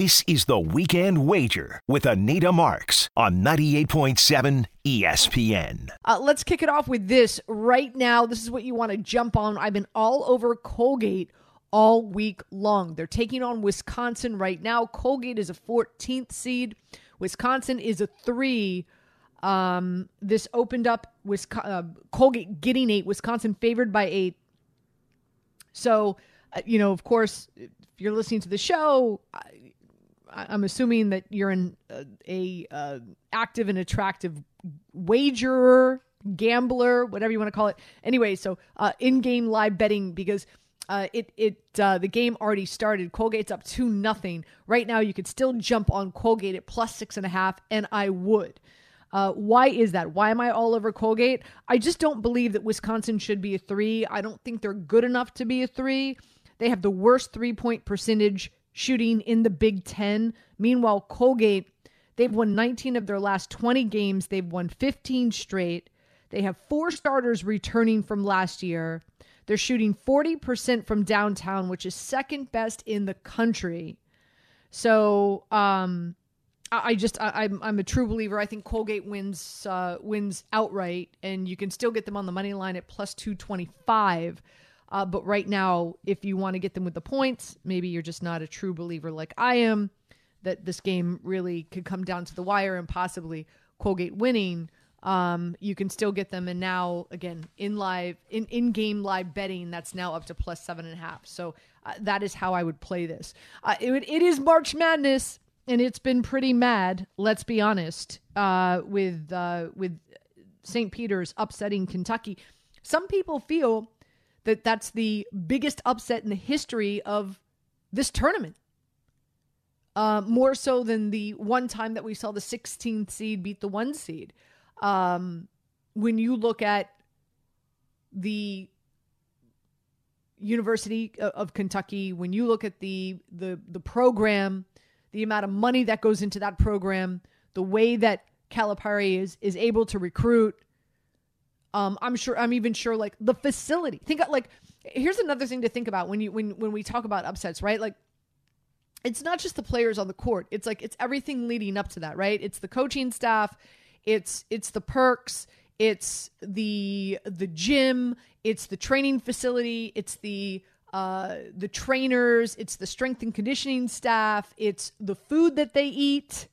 This is the Weekend Wager with Anita Marks on 98.7 ESPN. Uh, let's kick it off with this right now. This is what you want to jump on. I've been all over Colgate all week long. They're taking on Wisconsin right now. Colgate is a 14th seed. Wisconsin is a three. Um, this opened up uh, Colgate getting eight. Wisconsin favored by eight. So, uh, you know, of course, if you're listening to the show, I'm assuming that you're an uh, a uh, active and attractive wagerer, gambler, whatever you want to call it. Anyway, so uh, in-game live betting because uh, it it uh, the game already started. Colgate's up two nothing right now. You could still jump on Colgate at plus six and a half, and I would. Uh, why is that? Why am I all over Colgate? I just don't believe that Wisconsin should be a three. I don't think they're good enough to be a three. They have the worst three point percentage shooting in the Big Ten. Meanwhile, Colgate, they've won 19 of their last 20 games. They've won 15 straight. They have four starters returning from last year. They're shooting 40% from downtown, which is second best in the country. So, um, I just I, am I'm, I'm a true believer. I think Colgate wins uh, wins outright, and you can still get them on the money line at plus two twenty five. Uh, but right now, if you want to get them with the points, maybe you're just not a true believer like I am. That this game really could come down to the wire and possibly Colgate winning. Um, you can still get them, and now again in live in in game live betting, that's now up to plus seven and a half. So uh, that is how I would play this. Uh, it, it is March Madness and it's been pretty mad. Let's be honest. Uh, with uh, with St. Peter's upsetting Kentucky, some people feel that that's the biggest upset in the history of this tournament. Uh, more so than the one time that we saw the 16th seed beat the one seed. Um, when you look at the University of Kentucky, when you look at the the the program the amount of money that goes into that program, the way that Calipari is is able to recruit. Um, I'm sure. I'm even sure. Like the facility. Think like here's another thing to think about when you when when we talk about upsets, right? Like it's not just the players on the court. It's like it's everything leading up to that, right? It's the coaching staff. It's it's the perks. It's the the gym. It's the training facility. It's the uh, the trainers, it's the strength and conditioning staff, it's the food that they eat.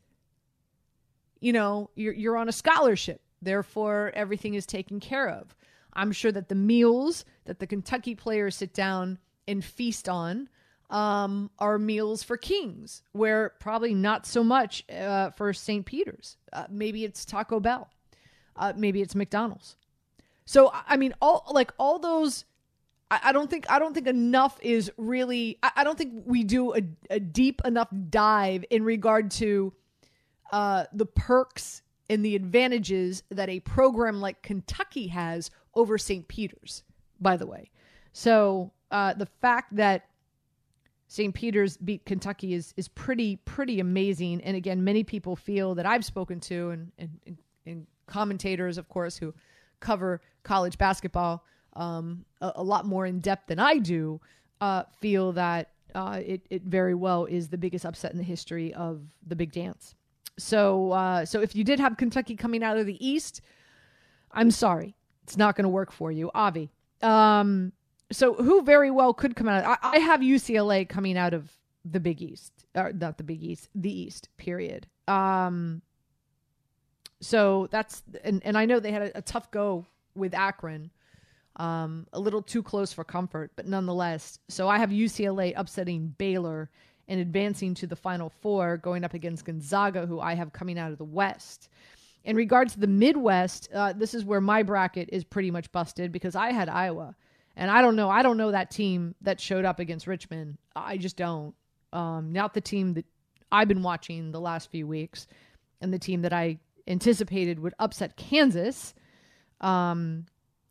You know, you're, you're on a scholarship, therefore, everything is taken care of. I'm sure that the meals that the Kentucky players sit down and feast on um, are meals for kings, where probably not so much uh, for St. Peter's. Uh, maybe it's Taco Bell, uh, maybe it's McDonald's. So I mean, all like all those I, I don't think I don't think enough is really I, I don't think we do a, a, deep enough dive in regard to uh, the perks and the advantages that a program like Kentucky has over St. Peter's, by the way. So uh, the fact that St. Peter's beat Kentucky is is pretty pretty amazing. And again, many people feel that I've spoken to and and, and commentators, of course, who cover college basketball um, a, a, lot more in depth than I do, uh, feel that uh, it, it very well is the biggest upset in the history of the big dance. So, uh, so if you did have Kentucky coming out of the East, I'm sorry, it's not going to work for you, Avi. Um, so who very well could come out? I, I have UCLA coming out of the Big East, or not the Big East, the East. Period. Um, so that's and and I know they had a, a tough go with Akron, um, a little too close for comfort, but nonetheless. So I have UCLA upsetting Baylor and advancing to the Final Four, going up against Gonzaga, who I have coming out of the West. In regards to the Midwest, uh, this is where my bracket is pretty much busted because I had Iowa, and I don't know. I don't know that team that showed up against Richmond. I just don't. Um, not the team that I've been watching the last few weeks, and the team that I anticipated would upset Kansas. Um,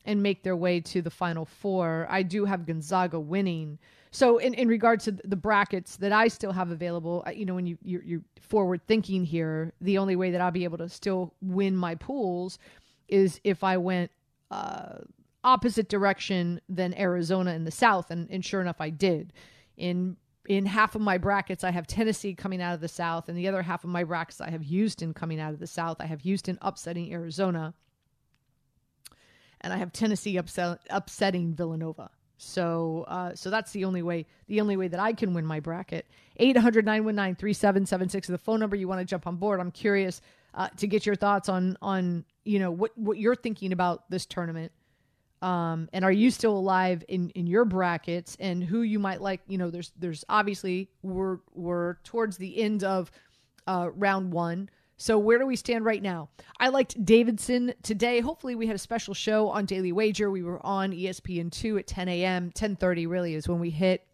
and make their way to the final four. I do have Gonzaga winning. So in, in regard to the brackets that I still have available, you know, when you you're, you're forward thinking here, the only way that I'll be able to still win my pools is if I went uh, opposite direction than Arizona in the South, and, and sure enough, I did. In in half of my brackets, I have Tennessee coming out of the South, and the other half of my brackets, I have Houston coming out of the South. I have Houston upsetting Arizona, and I have Tennessee upset, upsetting Villanova. So, uh, so that's the only way. The only way that I can win my bracket. 800-919-3776 is the phone number. You want to jump on board? I'm curious uh, to get your thoughts on on you know what what you're thinking about this tournament. Um, and are you still alive in, in your brackets and who you might like? You know, there's there's obviously we're we're towards the end of uh, round one. So where do we stand right now? I liked Davidson today. Hopefully we had a special show on Daily Wager. We were on ESPN two at 10 a.m. 10:30 really is when we hit.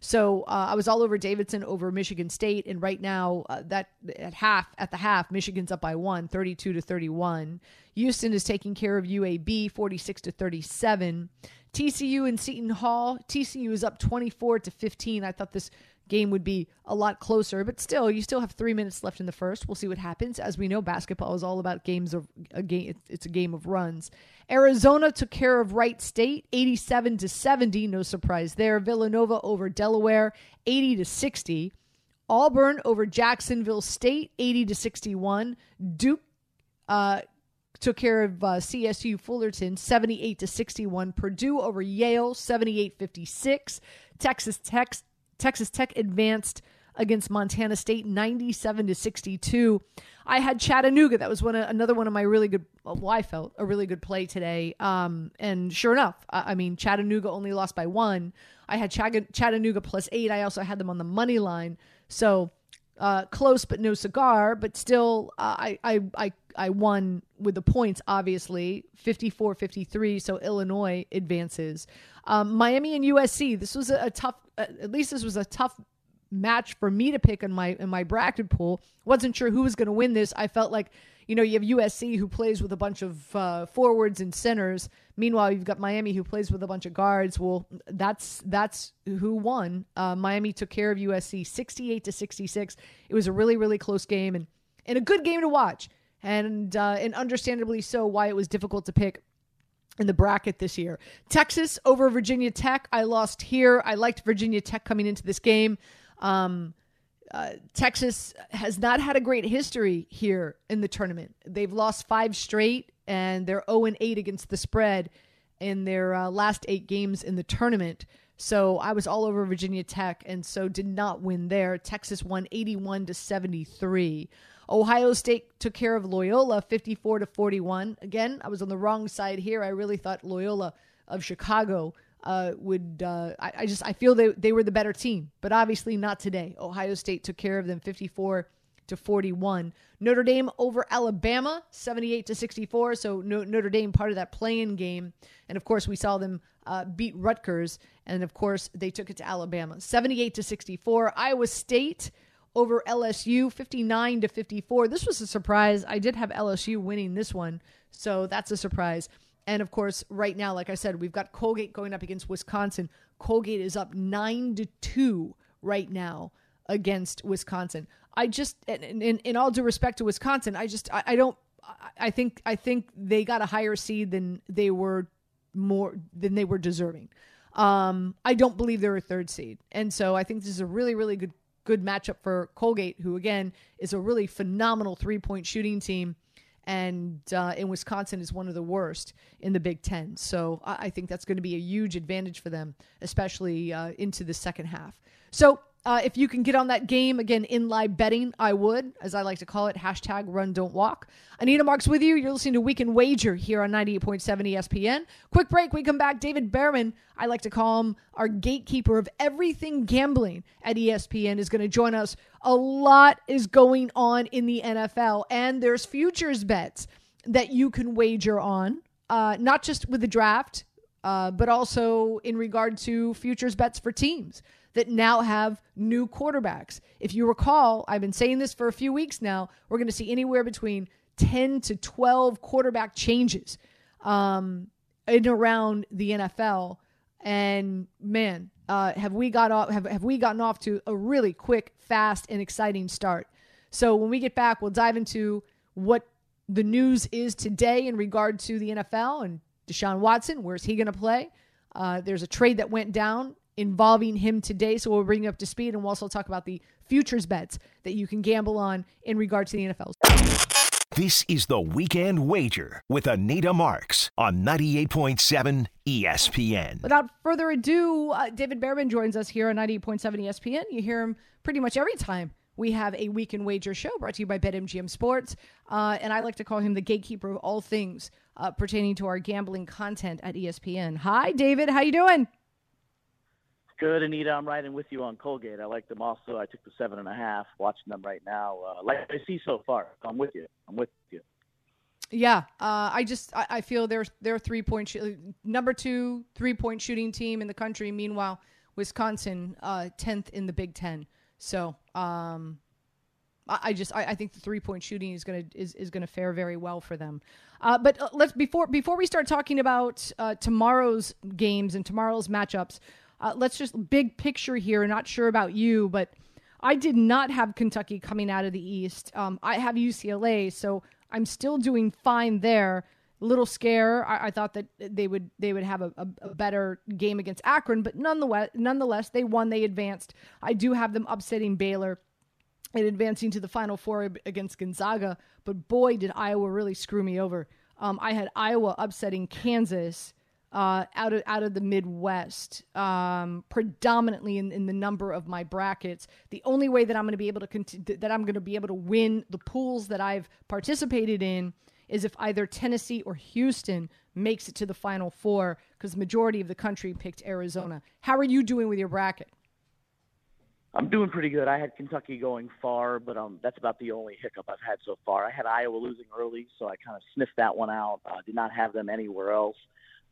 So uh, I was all over Davidson over Michigan State, and right now uh, that at half at the half, Michigan's up by one, 32 to 31. Houston is taking care of UAB, 46 to 37. TCU and Seton Hall, TCU is up 24 to 15. I thought this game would be a lot closer, but still, you still have three minutes left in the first. We'll see what happens. As we know, basketball is all about games of a game. It's a game of runs. Arizona took care of Wright State, 87 to 70. No surprise there. Villanova over Delaware, 80 to 60. Auburn over Jacksonville State, 80 to 61. Duke uh, took care of uh, CSU Fullerton 78 to 61. Purdue over Yale 78 56. Texas Tech Texas Tech advanced against Montana State 97 to 62. I had Chattanooga. That was one of, another one of my really good well, I felt a really good play today. Um, and sure enough, I, I, mean Chattanooga only lost by 1. I had Chattanooga plus 8. I also had them on the money line. So uh, close but no cigar, but still uh, I, I I I won with the points obviously 54-53 so Illinois advances. Um, Miami and USC. This was a, a tough uh, at least this was a tough match for me to pick in my in my bracket pool. Wasn't sure who was going to win this. I felt like you know you have USC who plays with a bunch of uh, forwards and centers. Meanwhile, you've got Miami who plays with a bunch of guards. Well, that's that's who won. Uh, Miami took care of USC, sixty-eight to sixty-six. It was a really really close game and and a good game to watch. And uh, and understandably so, why it was difficult to pick in the bracket this year. Texas over Virginia Tech. I lost here. I liked Virginia Tech coming into this game. Um, uh, Texas has not had a great history here in the tournament. They've lost five straight, and they're 0 and 8 against the spread in their uh, last eight games in the tournament. So I was all over Virginia Tech, and so did not win there. Texas won 81 to 73. Ohio State took care of Loyola 54 to 41. Again, I was on the wrong side here. I really thought Loyola of Chicago uh, would. Uh, I, I, just I feel they they were the better team, but obviously not today. Ohio State took care of them 54 to 41. Notre Dame over Alabama 78 to 64. So no, Notre Dame part of that play-in game, and of course we saw them uh, beat Rutgers, and of course they took it to Alabama 78 to 64. Iowa State over LSU 59 to 54. This was a surprise. I did have LSU winning this one, so that's a surprise. And of course, right now, like I said, we've got Colgate going up against Wisconsin. Colgate is up 9 to 2 right now against Wisconsin. I just in, all due respect to Wisconsin, I just I, I don't I think I think they got a higher seed than they were more than they were deserving. Um, I don't believe they're a third seed, and so I think this is a really really good good matchup for Colgate, who again is a really phenomenal three point shooting team, and uh, in Wisconsin is one of the worst in the Big Ten. So I, think that's going to be a huge advantage for them, especially uh, into the second half. So uh, if you can get on that game again in live betting, I would, as I like to call it, hashtag run don't walk. Anita Marks with you. You're listening to Weekend Wager here on 98.7 ESPN. Quick break. We come back. David Bearman, I like to call him our gatekeeper of everything gambling at ESPN, is going to join us. A lot is going on in the NFL, and there's futures bets that you can wager on, uh, not just with the draft, uh, but also in regard to futures bets for teams that now have new quarterbacks. If you recall, I've been saying this for a few weeks now, we're going to see anywhere between 10 to 12 quarterback changes um, in around the NFL. And man, uh, have we got off have, have we gotten off to a really quick, fast, and exciting start. So when we get back, we'll dive into what the news is today in regard to the NFL and Deshaun Watson. Where's he going to play? Uh, there's a trade that went down involving him today. So we'll bring you up to speed and we'll also talk about the futures bets that you can gamble on in regard to the NFL. This is the Weekend Wager with Anita Marks on 98.7 ESPN. Without further ado, uh, David Bearman joins us here on 98.7 ESPN. You hear him pretty much every time we have a Weekend Wager show brought to you by BetMGM Sports. Uh, and I like to call him the gatekeeper of all things uh, pertaining to our gambling content at ESPN. Hi, David. How you doing? Good, Anita. I'm riding with you on Colgate. I like them also. I took the seven and a half. Watching them right now, uh, like I see so far. I'm with you. I'm with you. Yeah, uh, I just I, I, feel they're they're three point sh- number two three point shooting team in the country. Meanwhile, Wisconsin uh, tenth in the Big Ten. So um, I, I just I, I, think the three point shooting is gonna is, is gonna fare very well for them. Uh, but uh, let's before before we start talking about uh, tomorrow's games and tomorrow's matchups. Uh, let's just big picture here. Not sure about you, but I did not have Kentucky coming out of the East. Um, I have UCLA, so I'm still doing fine there. A little scare. I, I thought that they would they would have a, a, a, better game against Akron, but nonetheless, nonetheless, they won. They advanced. I do have them upsetting Baylor and advancing to the Final Four against Gonzaga. But boy, did Iowa really screw me over. Um, I had Iowa upsetting Kansas uh, out of out of the Midwest, um, predominantly in, in the number of my brackets. The only way that I'm going to be able to that I'm going to be able to win the pools that I've participated in is if either Tennessee or Houston makes it to the Final Four, because the majority of the country picked Arizona. How are you doing with your bracket? I'm doing pretty good. I had Kentucky going far, but um, that's about the only hiccup I've had so far. I had Iowa losing early, so I kind of sniffed that one out. Uh, did not have them anywhere else.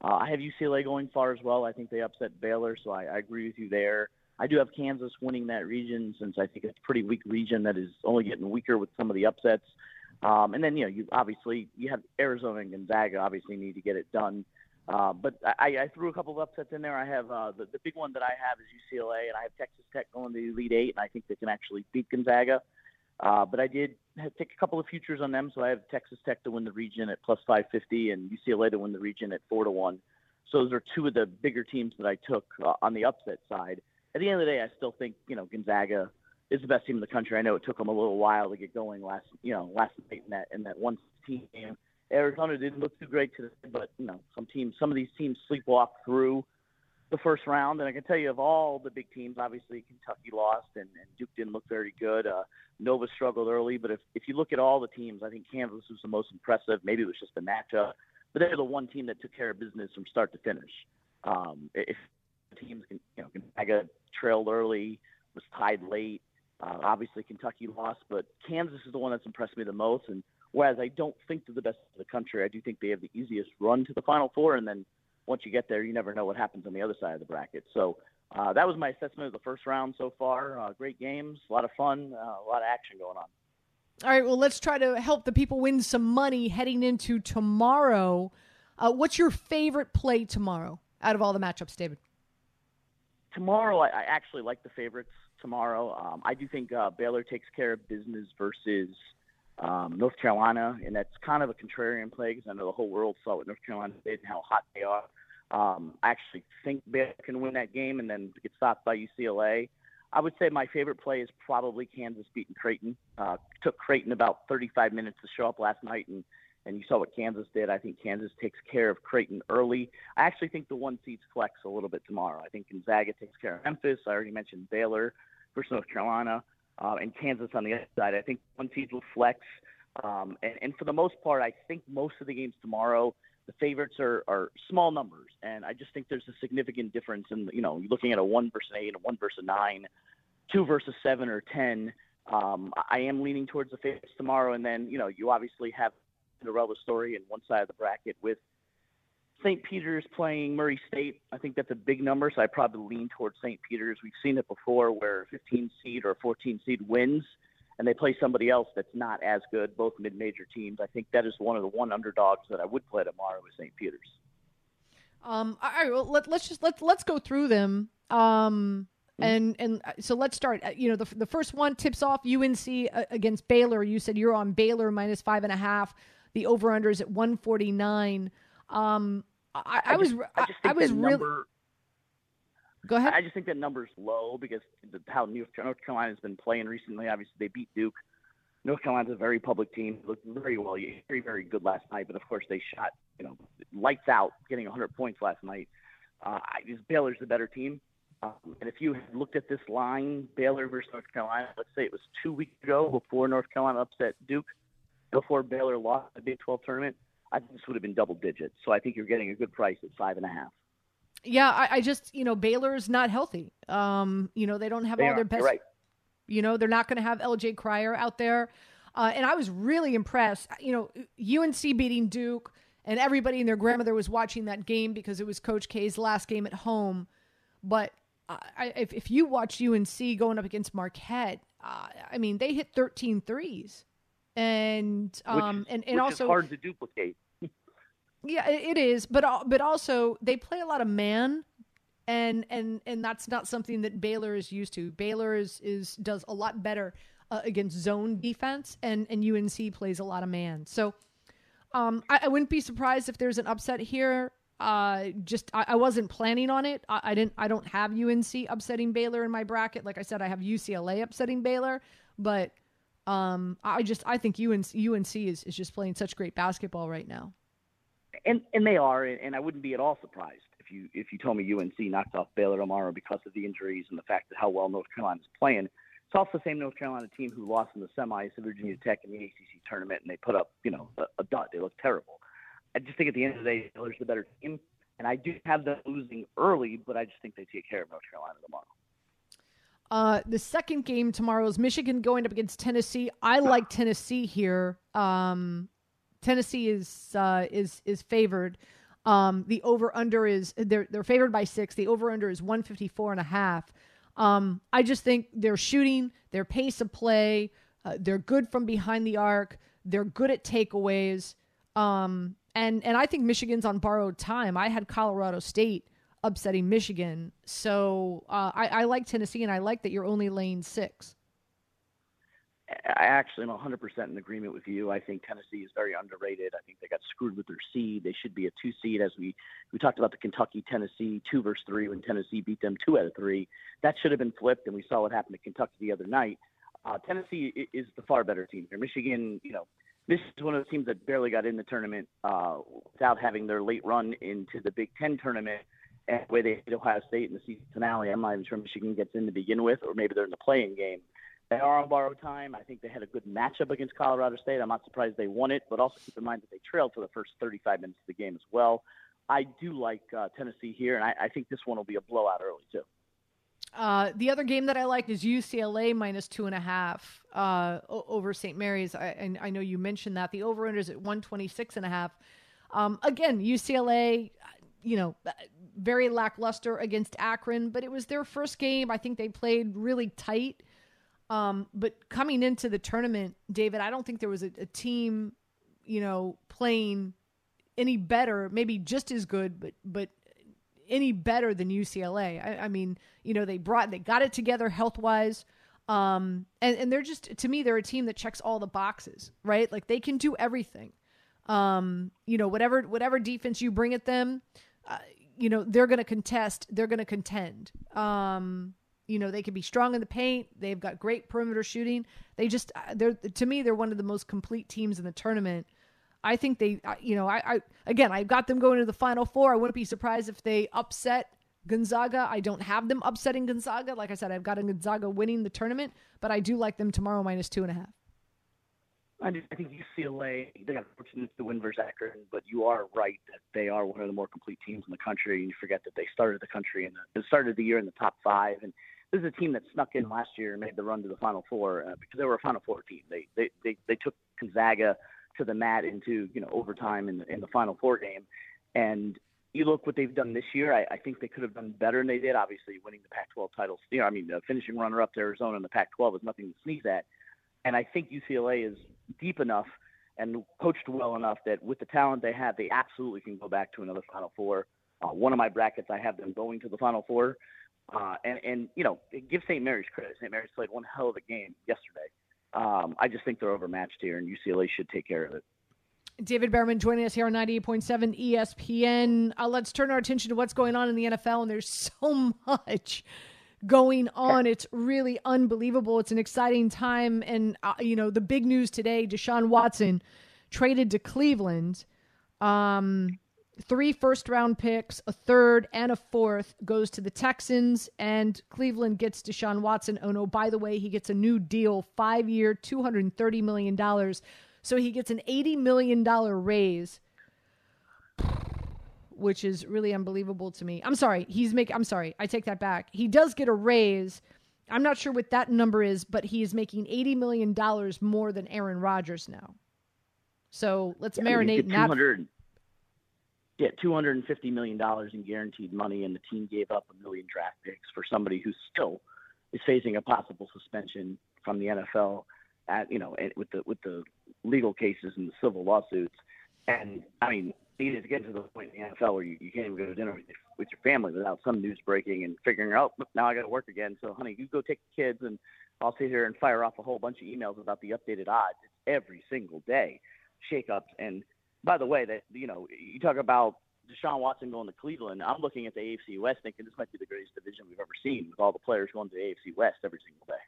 Uh, I have UCLA going far as well. I think they upset Baylor, so I, I agree with you there. I do have Kansas winning that region since I think it's a pretty weak region that is only getting weaker with some of the upsets. Um, and then you know you obviously you have Arizona and Gonzaga obviously need to get it done. Uh, but I, I threw a couple of upsets in there. I have uh, the, the big one that I have is UCLA, and I have Texas Tech going to the Elite Eight, and I think they can actually beat Gonzaga. Uh, but I did take a couple of futures on them, so I have Texas Tech to win the region at plus 550 and UCLA to win the region at four to one. So those are two of the bigger teams that I took uh, on the upset side. At the end of the day, I still think you know Gonzaga is the best team in the country. I know it took them a little while to get going last you know last night in that in that one team game. Arizona didn't look too great today, but you know some teams, some of these teams sleepwalk through the first round. And I can tell you of all the big teams, obviously Kentucky lost and, and Duke didn't look very good. Uh, Nova struggled early, but if if you look at all the teams, I think Kansas was the most impressive. Maybe it was just the matchup, but they're the one team that took care of business from start to finish. Um, if teams, can, you know, Gonzaga trailed early, was tied late. Uh, obviously, Kentucky lost, but Kansas is the one that's impressed me the most. And whereas I don't think they're the best in the country, I do think they have the easiest run to the Final Four. And then once you get there, you never know what happens on the other side of the bracket. So uh, that was my assessment of the first round so far. Uh, great games, a lot of fun, uh, a lot of action going on. All right, well, let's try to help the people win some money heading into tomorrow. Uh, what's your favorite play tomorrow out of all the matchups, David? Tomorrow, I, I actually like the favorites tomorrow. Um, I do think uh, Baylor takes care of business versus um, North Carolina, and that's kind of a contrarian play because I know the whole world saw what North Carolina did and how hot they are. Um, I actually think Baylor can win that game and then get stopped by UCLA. I would say my favorite play is probably Kansas beating Creighton. Uh, took Creighton about 35 minutes to show up last night, and and you saw what Kansas did. I think Kansas takes care of Creighton early. I actually think the one seeds flex a little bit tomorrow. I think Gonzaga takes care of Memphis. I already mentioned Baylor versus North Carolina, uh, and Kansas on the other side. I think one seeds will flex. Um, and, and for the most part, I think most of the games tomorrow, the favorites are, are small numbers, and I just think there's a significant difference in you know looking at a one versus eight a one versus nine, two versus seven or ten. Um, I am leaning towards the favorites tomorrow, and then you know you obviously have Cinderella story in one side of the bracket with St. Peter's playing Murray State. I think that's a big number, so I probably lean towards St. Peter's. We've seen it before where 15 seed or 14 seed wins and they play somebody else that's not as good, both mid-major teams. I think that is one of the one underdogs that I would play tomorrow with St. Peter's. Um, all right, well, let, us just let let's go through them. Um, mm-hmm. and and uh, so let's start. Uh, you know, the the first one tips off UNC uh, against Baylor. You said you're on Baylor minus five and a half. The over under is at one forty nine. Um, I, I, I, was I, I was really. Number, Go ahead. I just think that number's low because how North Carolina's been playing recently. Obviously, they beat Duke. North Carolina's a very public team. Looked very well, very very good last night. But of course, they shot you know lights out, getting 100 points last night. Uh, I just Baylor's the better team. Um, and if you had looked at this line, Baylor versus North Carolina, let's say it was two weeks ago before North Carolina upset Duke, before Baylor lost the Big 12 tournament, I think this would have been double digits. So I think you're getting a good price at five and a half. Yeah, I, I just you know Baylor's not healthy. Um, you know they don't have they all are. their best. Right. You know they're not going to have L.J. Cryer out there, uh, and I was really impressed. You know UNC beating Duke, and everybody and their grandmother was watching that game because it was Coach K's last game at home. But I, if, if you watch UNC going up against Marquette, uh, I mean they hit 13 threes, and um, which, and and which also hard to duplicate. Yeah, it is, but but also they play a lot of man, and and and that's not something that Baylor is used to. Baylor is is does a lot better uh, against zone defense, and and UNC plays a lot of man. So, um, I, I wouldn't be surprised if there's an upset here. Uh, just I, I wasn't planning on it. I, I didn't. I don't have UNC upsetting Baylor in my bracket. Like I said, I have UCLA upsetting Baylor, but um, I just I think UNC UNC is is just playing such great basketball right now and and they are, and I wouldn't be at all surprised if you if you told me UNC knocked off Baylor tomorrow because of the injuries and the fact that how well North Carolina's playing. It's also the same North Carolina team who lost in the semis to Virginia Tech in the ACC tournament, and they put up you know a, a dud. They look terrible. I just think at the end of the day, Baylor's the better team, and I do have them losing early, but I just think they take care of North Carolina tomorrow. Uh, the second game tomorrow is Michigan going up against Tennessee. I like Tennessee here. Um, Tennessee is uh, is is favored. Um, the over under is they're they're favored by six. The over under is 154 and a half. Um, I just think their shooting, their pace of play, uh, they're good from behind the arc. They're good at takeaways. Um, and and I think Michigan's on borrowed time. I had Colorado State upsetting Michigan, so uh, I, I like Tennessee, and I like that you're only laying six. I actually am 100% in agreement with you. I think Tennessee is very underrated. I think they got screwed with their seed. They should be a two seed, as we we talked about the Kentucky Tennessee two versus three when Tennessee beat them two out of three. That should have been flipped, and we saw what happened to Kentucky the other night. Uh, Tennessee is the far better team here. Michigan, you know, this is one of the teams that barely got in the tournament uh, without having their late run into the Big Ten tournament. And the they hit Ohio State in the season finale, I'm not even sure Michigan gets in to begin with, or maybe they're in the play-in game. They are on borrowed time. I think they had a good matchup against Colorado State. I'm not surprised they won it, but also keep in mind that they trailed for the first 35 minutes of the game as well. I do like uh, Tennessee here, and I, I think this one will be a blowout early too. Uh, the other game that I liked is UCLA minus two and a half uh, over St. Mary's. I, and I know you mentioned that the over under is at 126 and a half. Um, again, UCLA, you know, very lackluster against Akron, but it was their first game. I think they played really tight. Um, but coming into the tournament, David, I don't think there was a, a team, you know, playing any better, maybe just as good, but but any better than UCLA. I, I mean, you know, they brought they got it together health wise. Um, and, and they're just to me, they're a team that checks all the boxes, right? Like they can do everything. Um, you know, whatever whatever defense you bring at them, uh, you know, they're going to contest, they're going to contend. Um, you know, they can be strong in the paint. They've got great perimeter shooting. They just, uh, they're to me, they're one of the most complete teams in the tournament. I think they, you know, I, I again, I got them going to the final four. I wouldn't be surprised if they upset Gonzaga. I don't have them upsetting Gonzaga. Like I said, I've got a Gonzaga winning the tournament, but I do like them tomorrow minus two and a half. I think UCLA they got fortunate to win versus Akron, but you are right that they are one of the more complete teams in the country. And you forget that they started the country and started the year in the top five, and this is a team that snuck in last year and made the run to the Final Four uh, because they were a Final Four team. They they they, they took Gonzaga to the mat into you know overtime in the, in the Final Four game, and you look what they've done this year. I, I think they could have done better than they did. Obviously, winning the Pac-12 titles. You know, I mean, uh, finishing runner-up to Arizona in the Pac-12 is nothing to sneeze at. And I think UCLA is deep enough and coached well enough that with the talent they have, they absolutely can go back to another Final Four. Uh, one of my brackets, I have them going to the Final Four. Uh, and, and, you know, give St. Mary's credit. St. Mary's played one hell of a game yesterday. Um, I just think they're overmatched here, and UCLA should take care of it. David Bearman joining us here on 98.7 ESPN. Uh, let's turn our attention to what's going on in the NFL, and there's so much going on. It's really unbelievable. It's an exciting time. And, uh, you know, the big news today Deshaun Watson traded to Cleveland. Um, three first round picks, a third and a fourth goes to the Texans, and Cleveland gets Deshaun Watson. Oh, no, by the way, he gets a new deal, five year, $230 million. So he gets an $80 million raise which is really unbelievable to me. I'm sorry, he's making. I'm sorry, I take that back. He does get a raise. I'm not sure what that number is, but he is making eighty million dollars more than Aaron Rodgers now. So let's yeah, marinate in that. And fifty million dollars in guaranteed money, and the team gave up a million draft picks for somebody who still is facing a possible suspension from the NFL. At you know, with the with the legal cases and the civil lawsuits, and I mean, needed to get to the point in the NFL where you, you can't even go to dinner with your, with your family without some news breaking and figuring out, oh, now I got to work again. So, honey, you go take the kids and I'll sit here and fire off a whole bunch of emails about the updated odds. Every single day shakeups. And by the way, that you know, you talk about Deshaun Watson going to Cleveland. I'm looking at the AFC West thinking this might be the greatest division we've ever seen with all the players going to the AFC West every single day.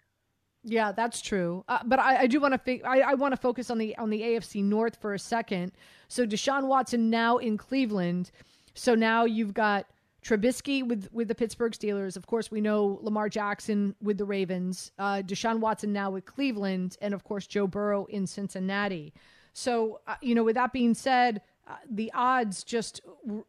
Yeah, that's true. Uh, but I, I do want to I, I want to focus on the on the AFC North for a second. So Deshaun Watson now in Cleveland. So now you've got Trubisky with with the Pittsburgh Steelers. Of course, we know Lamar Jackson with the Ravens. Uh, Deshaun Watson now with Cleveland, and of course Joe Burrow in Cincinnati. So uh, you know, with that being said, uh, the odds just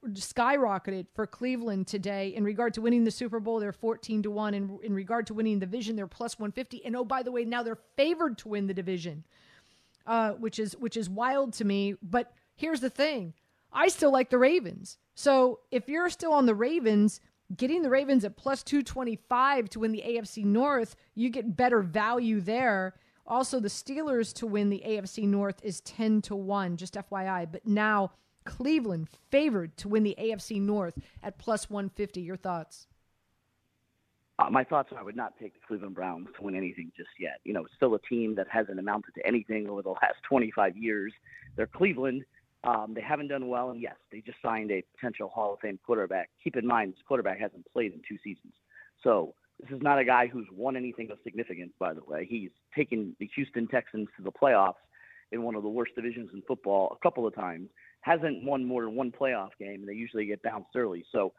skyrocketed for Cleveland today in regard to winning the Super Bowl. They're 14 to 1. In, in regard to winning the division, they're plus 150. And oh, by the way, now they're favored to win the division, uh, which is which is wild to me. But here's the thing I still like the Ravens. So if you're still on the Ravens, getting the Ravens at plus 225 to win the AFC North, you get better value there. Also, the Steelers to win the AFC North is 10 to 1, just FYI. But now Cleveland favored to win the AFC North at plus 150. Your thoughts? Uh, my thoughts are I would not pick the Cleveland Browns to win anything just yet. You know, it's still a team that hasn't amounted to anything over the last 25 years. They're Cleveland. Um, they haven't done well, and yes, they just signed a potential Hall of Fame quarterback. Keep in mind, this quarterback hasn't played in two seasons. So this is not a guy who's won anything of significance, by the way. He's taken the Houston Texans to the playoffs in one of the worst divisions in football a couple of times. Hasn't won more than one playoff game, and they usually get bounced early. So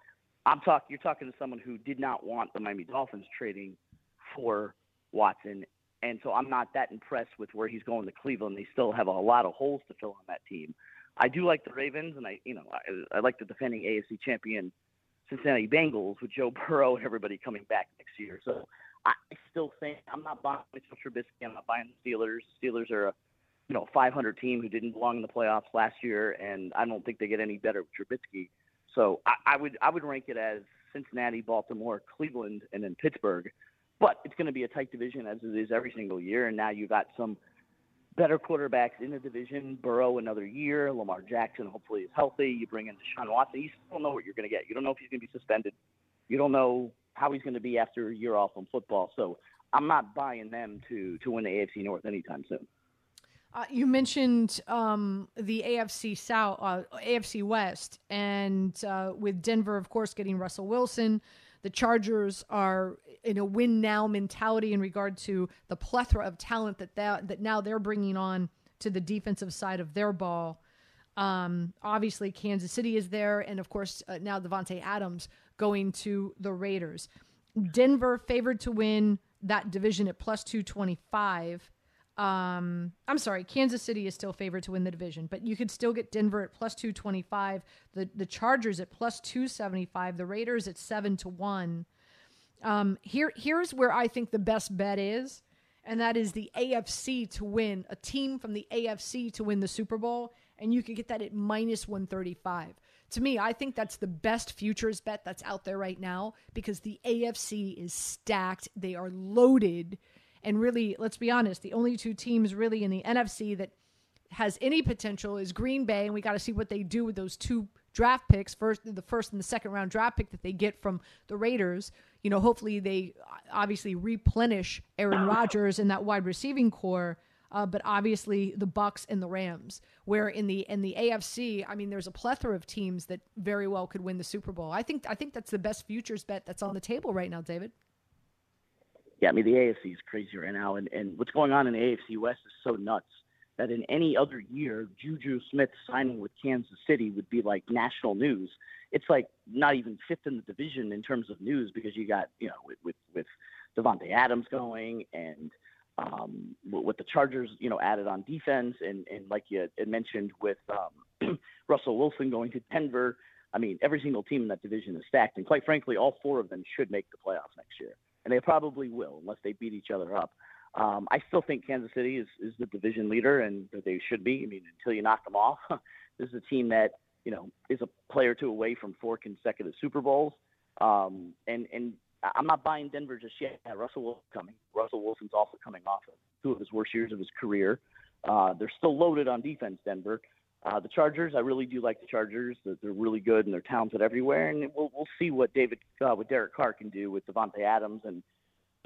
I'm talking. You're talking to someone who did not want the Miami Dolphins trading for Watson, and so I'm not that impressed with where he's going to Cleveland. They still have a lot of holes to fill on that team. I do like the Ravens, and I, you know, I, I like the defending AFC champion Cincinnati Bengals with Joe Burrow and everybody coming back next year. So I still think I'm not buying Mitchell Trubisky. I'm not buying the Steelers. Steelers are a you know 500 team who didn't belong in the playoffs last year, and I don't think they get any better with Trubisky. So I, I would I would rank it as Cincinnati, Baltimore, Cleveland, and then Pittsburgh. But it's going to be a tight division as it is every single year, and now you've got some better quarterbacks in the division. Burrow another year. Lamar Jackson hopefully is healthy. You bring in Deshaun Watson. You still don't know what you're going to get. You don't know if he's going to be suspended. You don't know how he's going to be after a year off from football. So I'm not buying them to to win the AFC North anytime soon. Uh, you mentioned um, the AFC South, uh, AFC West, and uh, with Denver, of course, getting Russell Wilson. The Chargers are in a win now mentality in regard to the plethora of talent that that, that now they're bringing on to the defensive side of their ball. Um, obviously, Kansas City is there, and of course, uh, now Davante Adams going to the Raiders. Denver favored to win that division at plus 225. Um, I'm sorry, Kansas City is still favored to win the division, but you could still get Denver at plus 225, the the Chargers at plus 275, the Raiders at 7 to 1. Um, here here's where I think the best bet is, and that is the AFC to win, a team from the AFC to win the Super Bowl, and you could get that at minus 135. To me, I think that's the best futures bet that's out there right now because the AFC is stacked. They are loaded and really, let's be honest, the only two teams really in the NFC that has any potential is Green Bay, and we got to see what they do with those two draft picks, first the first and the second round draft pick that they get from the Raiders. You know, hopefully they obviously replenish Aaron Rodgers and that wide receiving corps. uh, but obviously the Bucs and the Rams. Where in the in the AFC, I mean, there's a plethora of teams that very well could win the Super Bowl. I think I think that's the best futures bet that's on the table right now, David. Yeah, I mean the AFC is crazy right now, and and what's going on in the AFC West is so nuts that in any other year, Juju Smith signing with Kansas City would be like national news. It's like not even fifth in the division in terms of news because you got you know with with, with Davante Adams going and um, with the Chargers, you know, added on defense, and and like you had mentioned with um, Russell Wilson going to Denver. I mean, every single team in that division is stacked, and quite frankly, all four of them should make the playoffs next year, and they probably will unless they beat each other up. Um, I still think Kansas City is, is the division leader, and they should be. I mean, until you knock them off, this is a team that you know is a player two away from four consecutive Super Bowls. Um, and and I'm not buying Denver just yet. Russell coming. Russell Wilson's also coming off of two of his worst years of his career. Uh, they're still loaded on defense, Denver. Uh, the Chargers, I really do like the Chargers. They're, they're really good and they're talented everywhere. And we'll we'll see what David, uh, what Derek Carr can do with Davante Adams and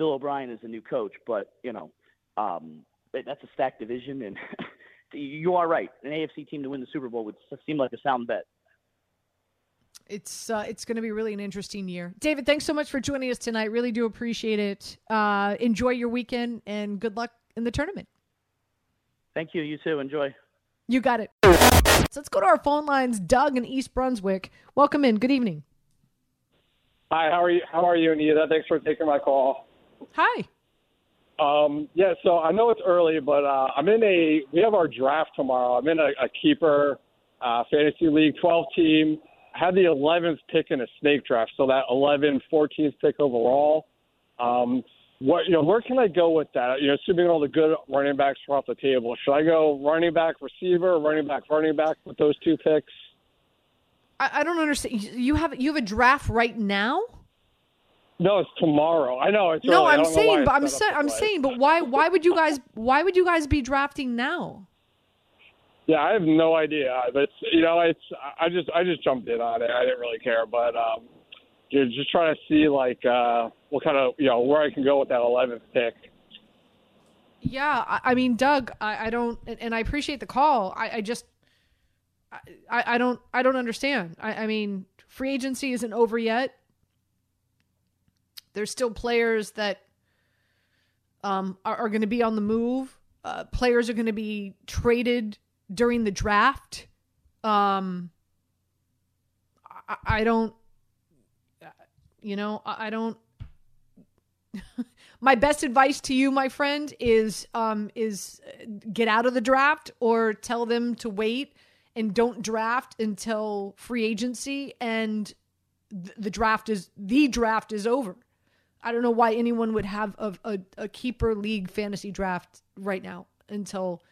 Bill O'Brien is a new coach, but you know, um, that's a stacked division, and you are right. An AFC team to win the Super Bowl would seem like a sound bet. It's uh, it's going to be really an interesting year. David, thanks so much for joining us tonight. Really do appreciate it. Uh, enjoy your weekend and good luck in the tournament. Thank you. You too. Enjoy. You got it. So let's go to our phone lines. Doug in East Brunswick, welcome in. Good evening. Hi. How are you? How are you, Anita? Thanks for taking my call. Hi. Um, yeah, so I know it's early, but uh, I'm in a. We have our draft tomorrow. I'm in a, a keeper uh, fantasy league, 12 team. I had the 11th pick in a snake draft, so that 11, 14th pick overall. Um, what you know, where can I go with that? You know, assuming all the good running backs are off the table, should I go running back, receiver, running back, running back with those two picks? I, I don't understand. You have you have a draft right now. No, it's tomorrow. I know it's no. early. I'm saying, but I'm saying, I'm saying, but why? Why would you guys? Why would you guys be drafting now? Yeah, I have no idea. But you know, it's I just I just jumped in on it. I didn't really care, but um, you're just trying to see like uh, what kind of you know where I can go with that 11th pick. Yeah, I, I mean, Doug, I, I don't, and I appreciate the call. I, I just, I, I don't, I don't understand. I, I mean, free agency isn't over yet there's still players that um, are, are going to be on the move. Uh, players are going to be traded during the draft. Um, I, I don't, you know, I, I don't. my best advice to you, my friend, is um, is get out of the draft or tell them to wait and don't draft until free agency and th- the draft is the draft is over. I don't know why anyone would have a, a, a keeper league fantasy draft right now until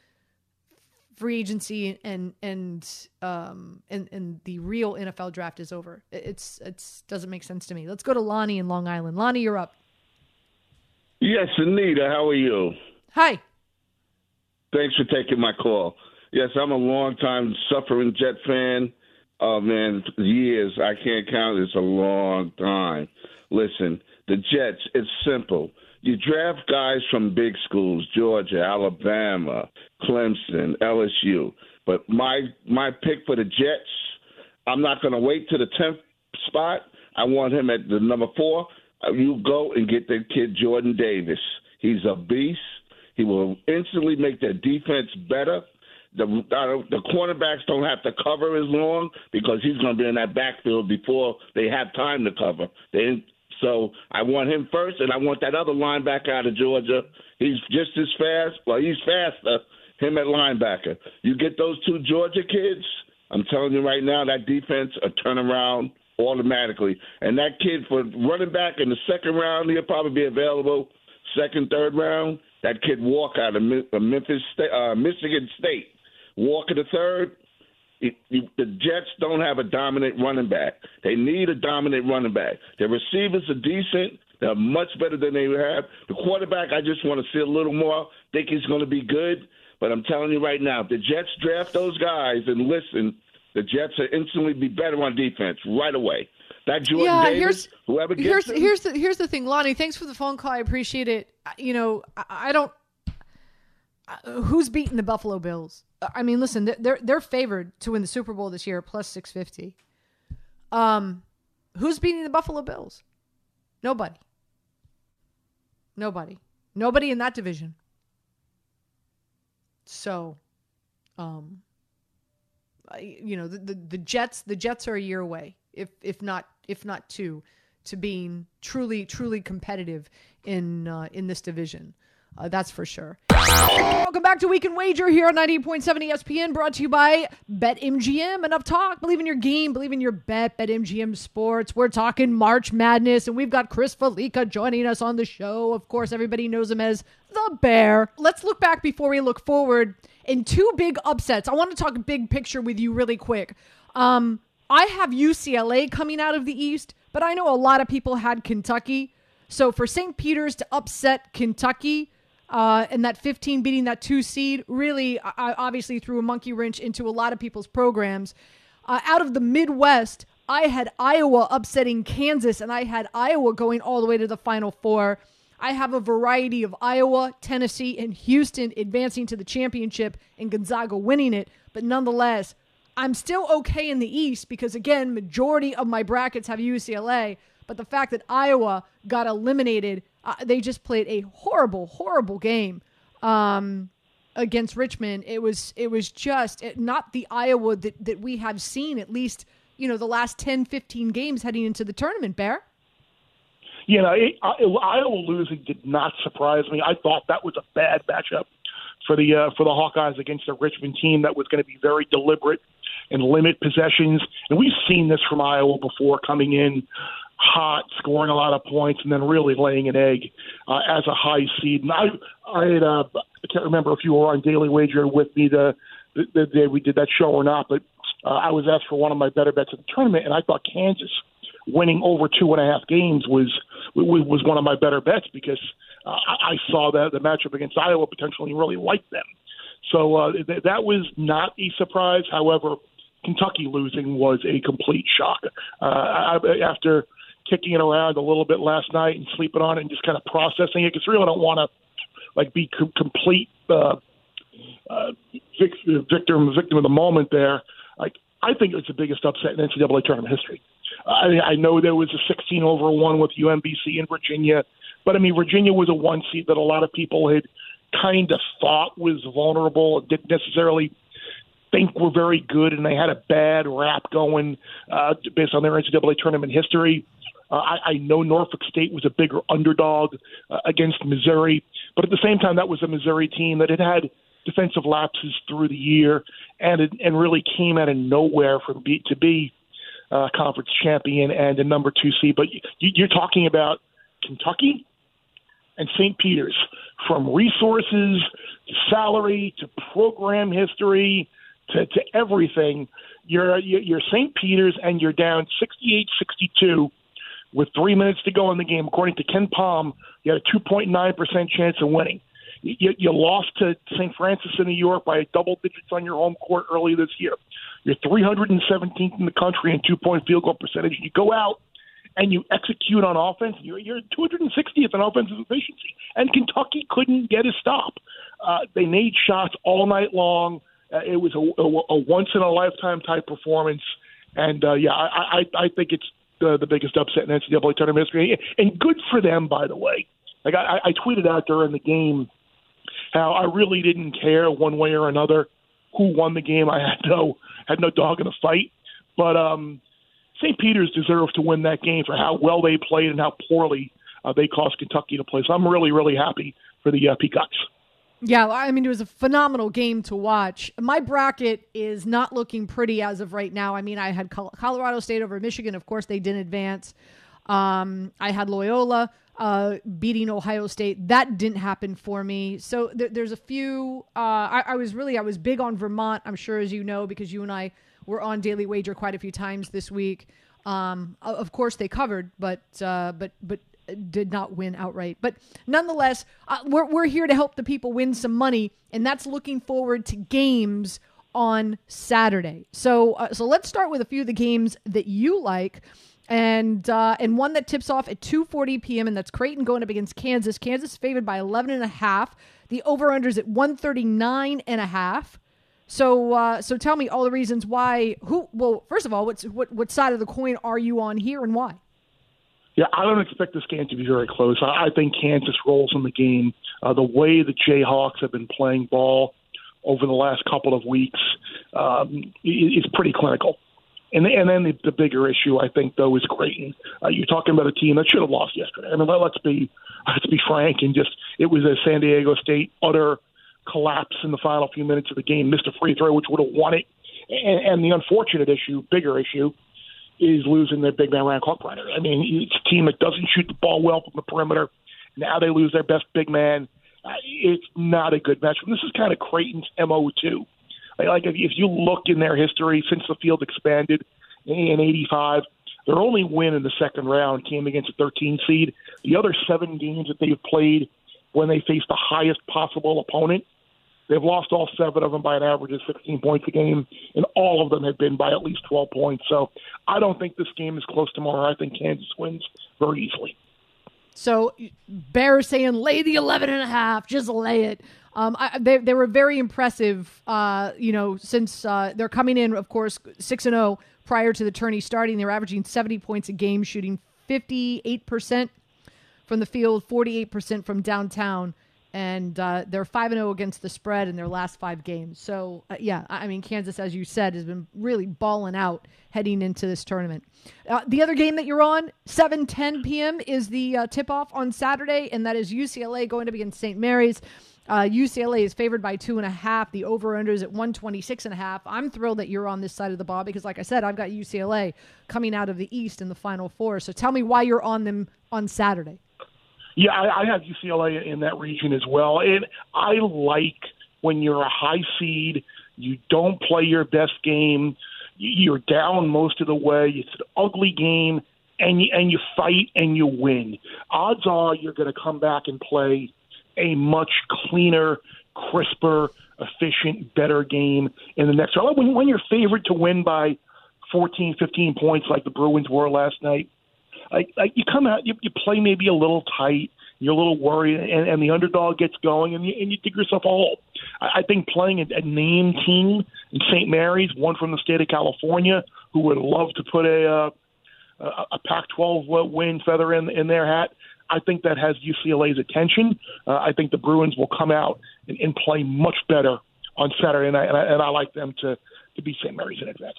free agency and and um and and the real NFL draft is over. It's it's doesn't make sense to me. Let's go to Lonnie in Long Island. Lonnie, you're up. Yes, Anita, how are you? Hi. Thanks for taking my call. Yes, I'm a long time suffering Jet fan. Oh man, years I can't count. It's a long time. Listen, the Jets, it's simple. You draft guys from big schools, Georgia, Alabama, Clemson, LSU. But my my pick for the Jets, I'm not going to wait to the 10th spot. I want him at the number 4. Uh, you go and get that kid Jordan Davis. He's a beast. He will instantly make their defense better. The uh, the cornerbacks don't have to cover as long because he's going to be in that backfield before they have time to cover. They so I want him first, and I want that other linebacker out of Georgia. He's just as fast. Well, he's faster. Him at linebacker. You get those two Georgia kids. I'm telling you right now, that defense a turnaround automatically. And that kid for running back in the second round, he'll probably be available second, third round. That kid walk out of Memphis, State, uh, Michigan State. Walk in the third. It, it, the Jets don't have a dominant running back. They need a dominant running back. Their receivers are decent. They're much better than they have. The quarterback, I just want to see a little more. Think he's going to be good. But I'm telling you right now, if the Jets draft those guys and listen, the Jets will instantly be better on defense right away. That Jordan yeah, Davis, here's, whoever gets here's him, here's the here's the thing, Lonnie. Thanks for the phone call. I appreciate it. You know, I, I don't uh, who's beating the Buffalo Bills? I mean, listen, they're they're favored to win the Super Bowl this year, plus six fifty. Um, who's beating the Buffalo Bills? Nobody. Nobody. Nobody in that division. So, um, you know, the, the, the Jets the Jets are a year away, if if not if not two, to being truly truly competitive in uh, in this division. Uh, that's for sure. Welcome back to Weekend Wager here on 98.7 ESPN, brought to you by BetMGM. Enough talk. Believe in your game. Believe in your bet. BetMGM Sports. We're talking March Madness, and we've got Chris Fallica joining us on the show. Of course, everybody knows him as the Bear. Let's look back before we look forward in two big upsets. I want to talk big picture with you really quick. Um, I have UCLA coming out of the East, but I know a lot of people had Kentucky. So for St. Peter's to upset Kentucky, uh, and that 15 beating that two seed really obviously threw a monkey wrench into a lot of people's programs. Uh, out of the Midwest, I had Iowa upsetting Kansas, and I had Iowa going all the way to the Final Four. I have a variety of Iowa, Tennessee, and Houston advancing to the championship and Gonzaga winning it. But nonetheless, I'm still okay in the East because, again, majority of my brackets have UCLA. But the fact that Iowa got eliminated they just played a horrible, horrible game um, against Richmond. It was it was just not the Iowa that, that we have seen at least you know the last 10, 15 games heading into the tournament. Bear. You know, it, Iowa losing did not surprise me. I thought that was a bad matchup for the uh, for the Hawkeyes against a Richmond team that was going to be very deliberate and limit possessions. And we've seen this from Iowa before, coming in hot, scoring a lot of points, and then really laying an egg uh, as a high seed. And I, I, had, uh, I can't remember if you were on Daily Wager with me the the, the day we did that show or not, but uh, I was asked for one of my better bets at the tournament, and I thought Kansas winning over two and a half games was was one of my better bets because uh, I saw that the matchup against Iowa potentially really liked them. So uh, th- that was not a surprise. However, Kentucky losing was a complete shock. Uh, I, after kicking it around a little bit last night and sleeping on it and just kind of processing it because really I don't want to like be com- complete uh, uh, vic- victim victim of the moment there. Like I think it's the biggest upset in NCAA tournament history. I, I know there was a 16 over one with UMBC in Virginia, but I mean Virginia was a one seed that a lot of people had kind of thought was vulnerable, didn't necessarily think were very good, and they had a bad rap going uh, based on their NCAA tournament history. Uh, I, I know Norfolk State was a bigger underdog uh, against Missouri, but at the same time, that was a Missouri team that had had defensive lapses through the year and it, and really came out of nowhere from be, to be uh, conference champion and a number two seed. But you, you're talking about Kentucky and St. Peter's from resources to salary to program history to, to everything. You're you're St. Peter's and you're down 68-62 with three minutes to go in the game. According to KenPom, you had a 2.9% chance of winning. You, you lost to St. Francis in New York by double digits on your home court early this year. You're 317th in the country in two point field goal percentage. You go out and you execute on offense, you're, you're 260th in offensive efficiency. And Kentucky couldn't get a stop. Uh, they made shots all night long. Uh, it was a, a, a once in a lifetime type performance. And uh, yeah, I, I, I think it's the, the biggest upset in NCAA tournament history, and good for them, by the way. Like I, I tweeted out during the game how I really didn't care one way or another who won the game. I had no had no dog in the fight, but um, St. Peter's deserves to win that game for how well they played and how poorly uh, they caused Kentucky to play. So I'm really really happy for the uh, Peacocks. Yeah, I mean, it was a phenomenal game to watch. My bracket is not looking pretty as of right now. I mean, I had Colorado State over Michigan. Of course, they didn't advance. Um, I had Loyola uh, beating Ohio State. That didn't happen for me. So th- there's a few. Uh, I-, I was really I was big on Vermont. I'm sure as you know because you and I were on Daily Wager quite a few times this week. Um, of course they covered, but uh, but but did not win outright. But nonetheless, uh, we're, we're here to help the people win some money, and that's looking forward to games on Saturday. So, uh, so let's start with a few of the games that you like. And uh, and one that tips off at 2:40 p.m. and that's Creighton going up against Kansas. Kansas favored by 11 and a half The over under is at 139 and a half. So, uh, so tell me all the reasons why. Who? Well, first of all, what's what? What side of the coin are you on here, and why? Yeah, I don't expect this game to be very close. I, I think Kansas rolls in the game. Uh, the way the Jayhawks have been playing ball over the last couple of weeks um, is pretty clinical. And, and then the, the bigger issue, I think, though, is Creighton. Uh, you're talking about a team that should have lost yesterday. I mean, let's be let's be frank and just it was a San Diego State utter collapse in the final few minutes of the game, missed a free throw which would have won it. And, and the unfortunate issue, bigger issue, is losing their big man Ryan Kalkbrenner. I mean, it's a team that doesn't shoot the ball well from the perimeter. Now they lose their best big man. Uh, it's not a good match. This is kind of Creighton's mo too. Like if, if you look in their history since the field expanded in '85, their only win in the second round came against a 13 seed. The other seven games that they've played when they faced the highest possible opponent, they've lost all seven of them by an average of 16 points a game, and all of them have been by at least 12 points. So I don't think this game is close tomorrow. I think Kansas wins very easily. So Bears saying lay the 11 and a half, just lay it. Um, I, they, they were very impressive, uh, you know, since uh, they're coming in, of course, 6 and 0 prior to the tourney starting. They're averaging 70 points a game, shooting 58% from the field, 48% from downtown. And uh, they're 5 and 0 against the spread in their last five games. So, uh, yeah, I mean, Kansas, as you said, has been really balling out heading into this tournament. Uh, the other game that you're on, 7 10 p.m., is the uh, tip off on Saturday, and that is UCLA going to be in St. Mary's. Uh, UCLA is favored by two and a half. The over under is at 126 and a half. I'm thrilled that you're on this side of the ball because, like I said, I've got UCLA coming out of the East in the Final Four. So tell me why you're on them on Saturday. Yeah, I, I have UCLA in that region as well. And I like when you're a high seed, you don't play your best game, you're down most of the way, it's an ugly game, and you, and you fight and you win. Odds are you're going to come back and play a much cleaner, crisper, efficient, better game in the next. When, when you're favored to win by 14, 15 points like the Bruins were last night, like, like you come out, you, you play maybe a little tight, you're a little worried, and, and the underdog gets going, and you, and you dig yourself a hole. I, I think playing a, a name team in St. Mary's, one from the state of California, who would love to put a uh, a, a Pac-12 win feather in in their hat. I think that has UCLA's attention. Uh, I think the Bruins will come out and, and play much better on Saturday, I, and I, and I like them to, to beat St. Mary's in advance.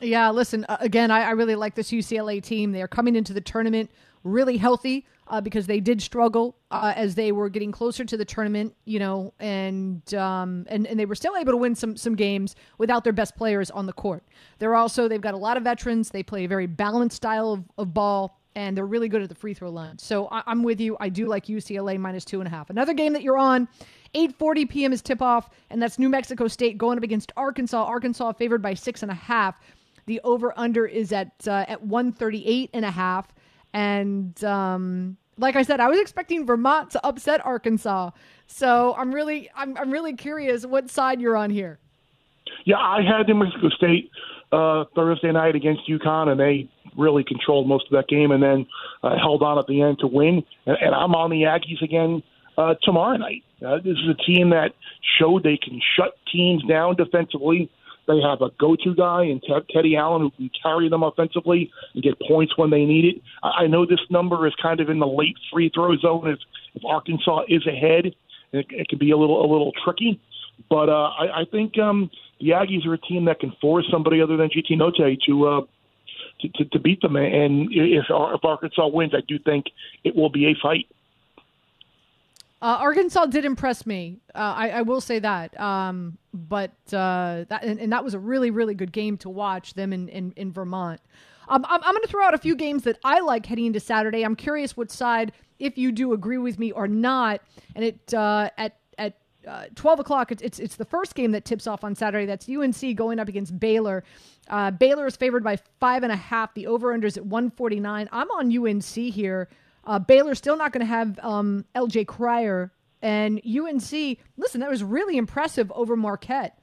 Yeah, listen, uh, again, I, I, really like this UCLA team. They are coming into the tournament really healthy uh, because they did struggle uh, as they were getting closer to the tournament, you know, and, um, and and they were still able to win some some games without their best players on the court. They're also they've got a lot of veterans. They play a very balanced style of, of ball and they're really good at the free throw line. So I- am with you. I do like UCLA minus two and a half. Another game that you're on, 8:40 p.m. is tip off, and that's New Mexico State going up against Arkansas. Arkansas favored by six and a half. The over under is at uh, at 138 and a half. And um, like I said, I was expecting Vermont to upset Arkansas. So I'm really I'm I'm really curious what side you're on here. Yeah, I had New Mexico State uh, Thursday night against UConn, and they really controlled most of that game, and then uh, held on at the end to win. And, and I'm on the Aggies again uh, tomorrow night. Uh, this is a team that showed they can shut teams down defensively. They have a go-to guy in Ted, Teddy Allen who can carry them offensively and get points when they need it. I, I know this number is kind of in the late free throw zone. If, if Arkansas is ahead, it, it can be a little a little tricky. But uh, I, I think um, the Aggies are a team that can force somebody other than JD Notae to, uh, to, to to beat them. And if, if Arkansas wins, I do think it will be a fight. Uh, Arkansas did impress me. Uh, I, I, will say that. Um, but uh, that and, and, that was a really really good game to watch them in in, in Vermont. Um, I'm, I'm going to throw out a few games that I like heading into Saturday. I'm curious what side, if you do agree with me or not. And it uh, at uh, 12 o'clock. It's, it's, it's the first game that tips off on Saturday. That's UNC going up against Baylor. Uh, Baylor is favored by five and a half. The over under is at 149. I'm on UNC here. Uh, Baylor's still not going to have um, LJ Cryer. And UNC, listen, that was really impressive over Marquette.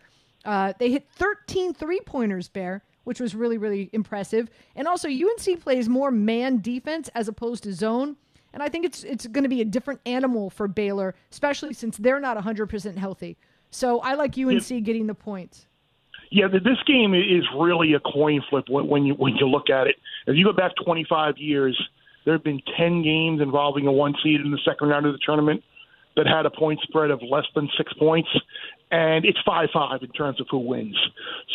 Uh, they hit 13 three pointers, Bear, which was really, really impressive. And also, UNC plays more man defense as opposed to zone. And I think it's it's going to be a different animal for Baylor, especially since they're not 100% healthy. So I like UNC yeah. getting the points. Yeah, this game is really a coin flip when you when you look at it. If you go back 25 years, there have been 10 games involving a one seed in the second round of the tournament that had a point spread of less than six points, and it's 5 5 in terms of who wins.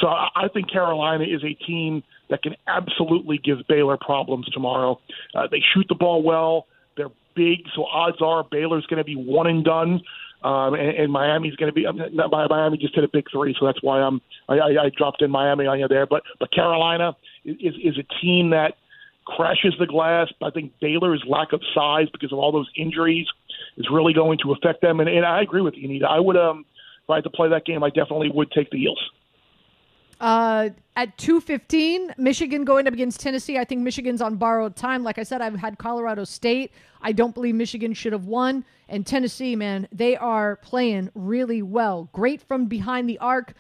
So I think Carolina is a team that can absolutely give Baylor problems tomorrow. Uh, they shoot the ball well, they're big, so odds are Baylor's going to be one and done. Um, and, and Miami's going to be. Not, Miami just hit a big three, so that's why I'm. I, I, I dropped in Miami on you there, but but Carolina is is a team that crashes the glass. I think Baylor's lack of size because of all those injuries is really going to affect them. And, and I agree with you, Anita. I would, um, if I had to play that game, I definitely would take the Heels. Uh, at 215, Michigan going up against Tennessee. I think Michigan's on borrowed time. Like I said, I've had Colorado State. I don't believe Michigan should have won. And Tennessee, man, they are playing really well. Great from behind the arc.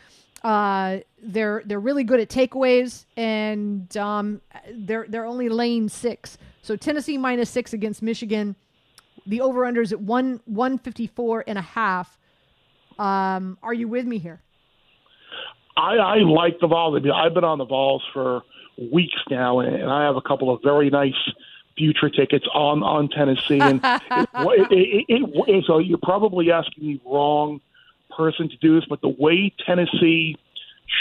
Uh, they're they're really good at takeaways, and um, they're they're only lane six. So Tennessee minus six against Michigan. The over under is at one one fifty four and a half. Um, are you with me here? I, I like the Vols. I've been on the Vols for weeks now, and I have a couple of very nice future tickets on on Tennessee. And it, it, it, it, so you're probably asking me wrong person to do this, but the way Tennessee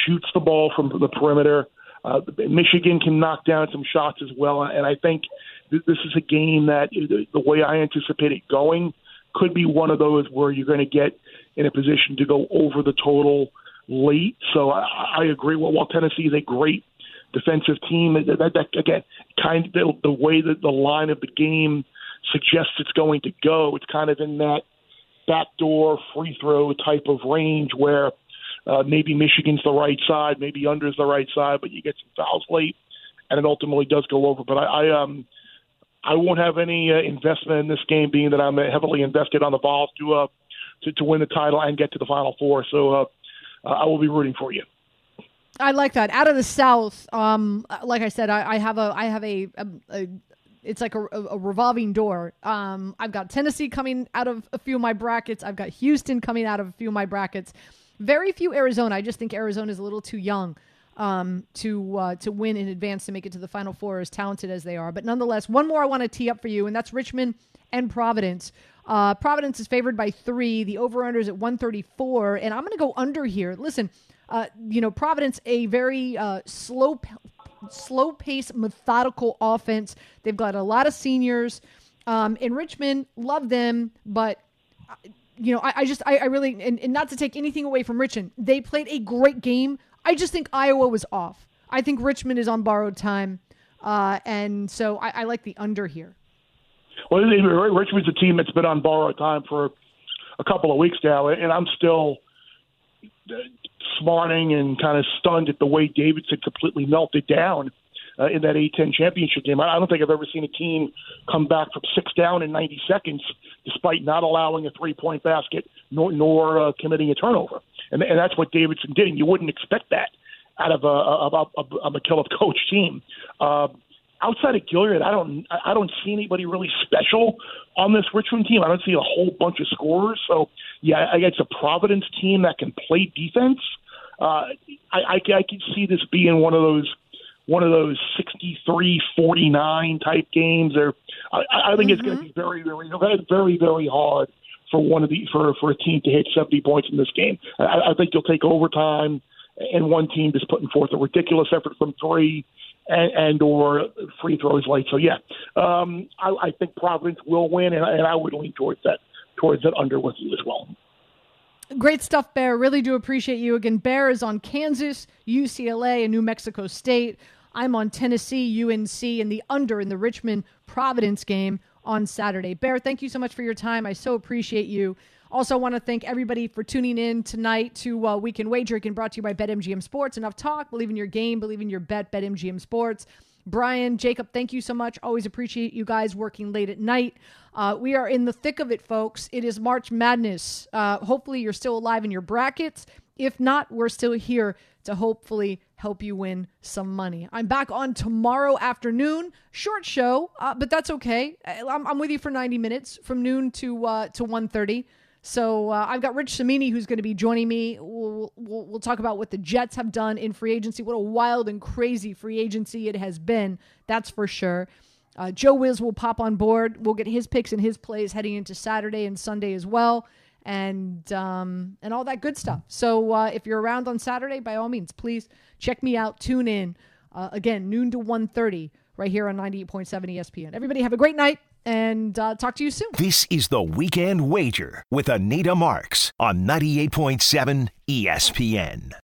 shoots the ball from the perimeter, uh, Michigan can knock down some shots as well, and I think this is a game that the way I anticipate it going could be one of those where you're going to get in a position to go over the total late. So I, I agree. Well, while Tennessee is a great defensive team, that, that, that again, kind of the, the way that the line of the game suggests it's going to go, it's kind of in that backdoor free throw type of range where uh, maybe Michigan's the right side, maybe under's the right side, but you get some fouls late, and it ultimately does go over. But I, I um. I won't have any uh, investment in this game, being that I'm heavily invested on the Vols to uh, to, to win the title and get to the Final Four. So uh, I will be rooting for you. I like that. Out of the South, um, like I said, I, I have a, I have a, a it's like a, a, revolving door. Um, I've got Tennessee coming out of a few of my brackets. I've got Houston coming out of a few of my brackets. Very few Arizona. I just think Arizona is a little too young um, to uh, to win in advance to make it to the Final Four, as talented as they are. But nonetheless, one more I want to tee up for you, and that's Richmond and Providence. Uh, Providence is favored by three. The over under is at 134. And I'm going to go under here. Listen, uh, you know, Providence, a very uh, slow, slow pace, methodical offense. They've got a lot of seniors. Um, in Richmond, love them, but. You know, I, I just, I, I really, and, and not to take anything away from Richmond, they played a great game. I just think Iowa was off. I think Richmond is on borrowed time. Uh, and so I, I like the under here. Well, Richmond's a team that's been on borrowed time for a couple of weeks now, and I'm still smarting and kind of stunned at the way Davidson completely melted down uh, in that A10 championship game. I don't think I've ever seen a team come back from six down in 90 seconds despite not allowing a three point basket nor, nor uh, committing a turnover. And, and that's what Davidson did. And you wouldn't expect that out of a, a, a, a McKillop coach team. Uh, outside of Gilyard, I don't I don't see anybody really special on this Richmond team. I don't see a whole bunch of scorers. So yeah, I guess a Providence team that can play defense. Uh, I, I, I can see this being one of those one of those 63-49 type games. Or I, I think mm-hmm. it's going to be very, very, very, very hard for one of the for for a team to hit 70 points in this game. I, I think you'll take overtime, and one team is putting forth a ridiculous effort from three and, and or free throws late. So yeah, um, I, I think Providence will win, and, and I would lean towards that towards that under with you as well. Great stuff, Bear. Really do appreciate you. Again, Bear is on Kansas, UCLA, and New Mexico State. I'm on Tennessee, UNC, and the under in the Richmond Providence game on Saturday. Bear, thank you so much for your time. I so appreciate you. Also, want to thank everybody for tuning in tonight to uh, Weekend Wagering, brought to you by BetMGM Sports. Enough talk. Believe in your game. Believe in your bet. BetMGM Sports. Brian, Jacob, thank you so much. Always appreciate you guys working late at night. Uh, we are in the thick of it, folks. It is March Madness. Uh, hopefully, you're still alive in your brackets. If not, we're still here to hopefully help you win some money. I'm back on tomorrow afternoon, short show, uh, but that's okay. I'm, I'm, with you for 90 minutes from noon to uh, to 1:30. So uh, I've got Rich Cimini who's going to be joining me. We'll, we'll, we'll, talk about what the Jets have done in free agency. What a wild and crazy free agency it has been. That's for sure. Uh, Joe Wiz will pop on board. We'll get his picks and his plays heading into Saturday and Sunday as well and um, and all that good stuff. So uh, if you're around on Saturday, by all means, please check me out. Tune in uh, again noon to 1.30 right here on 98.7 ESPN. Everybody have a great night and uh, talk to you soon. This is the Weekend Wager with Anita Marks on 98.7 ESPN.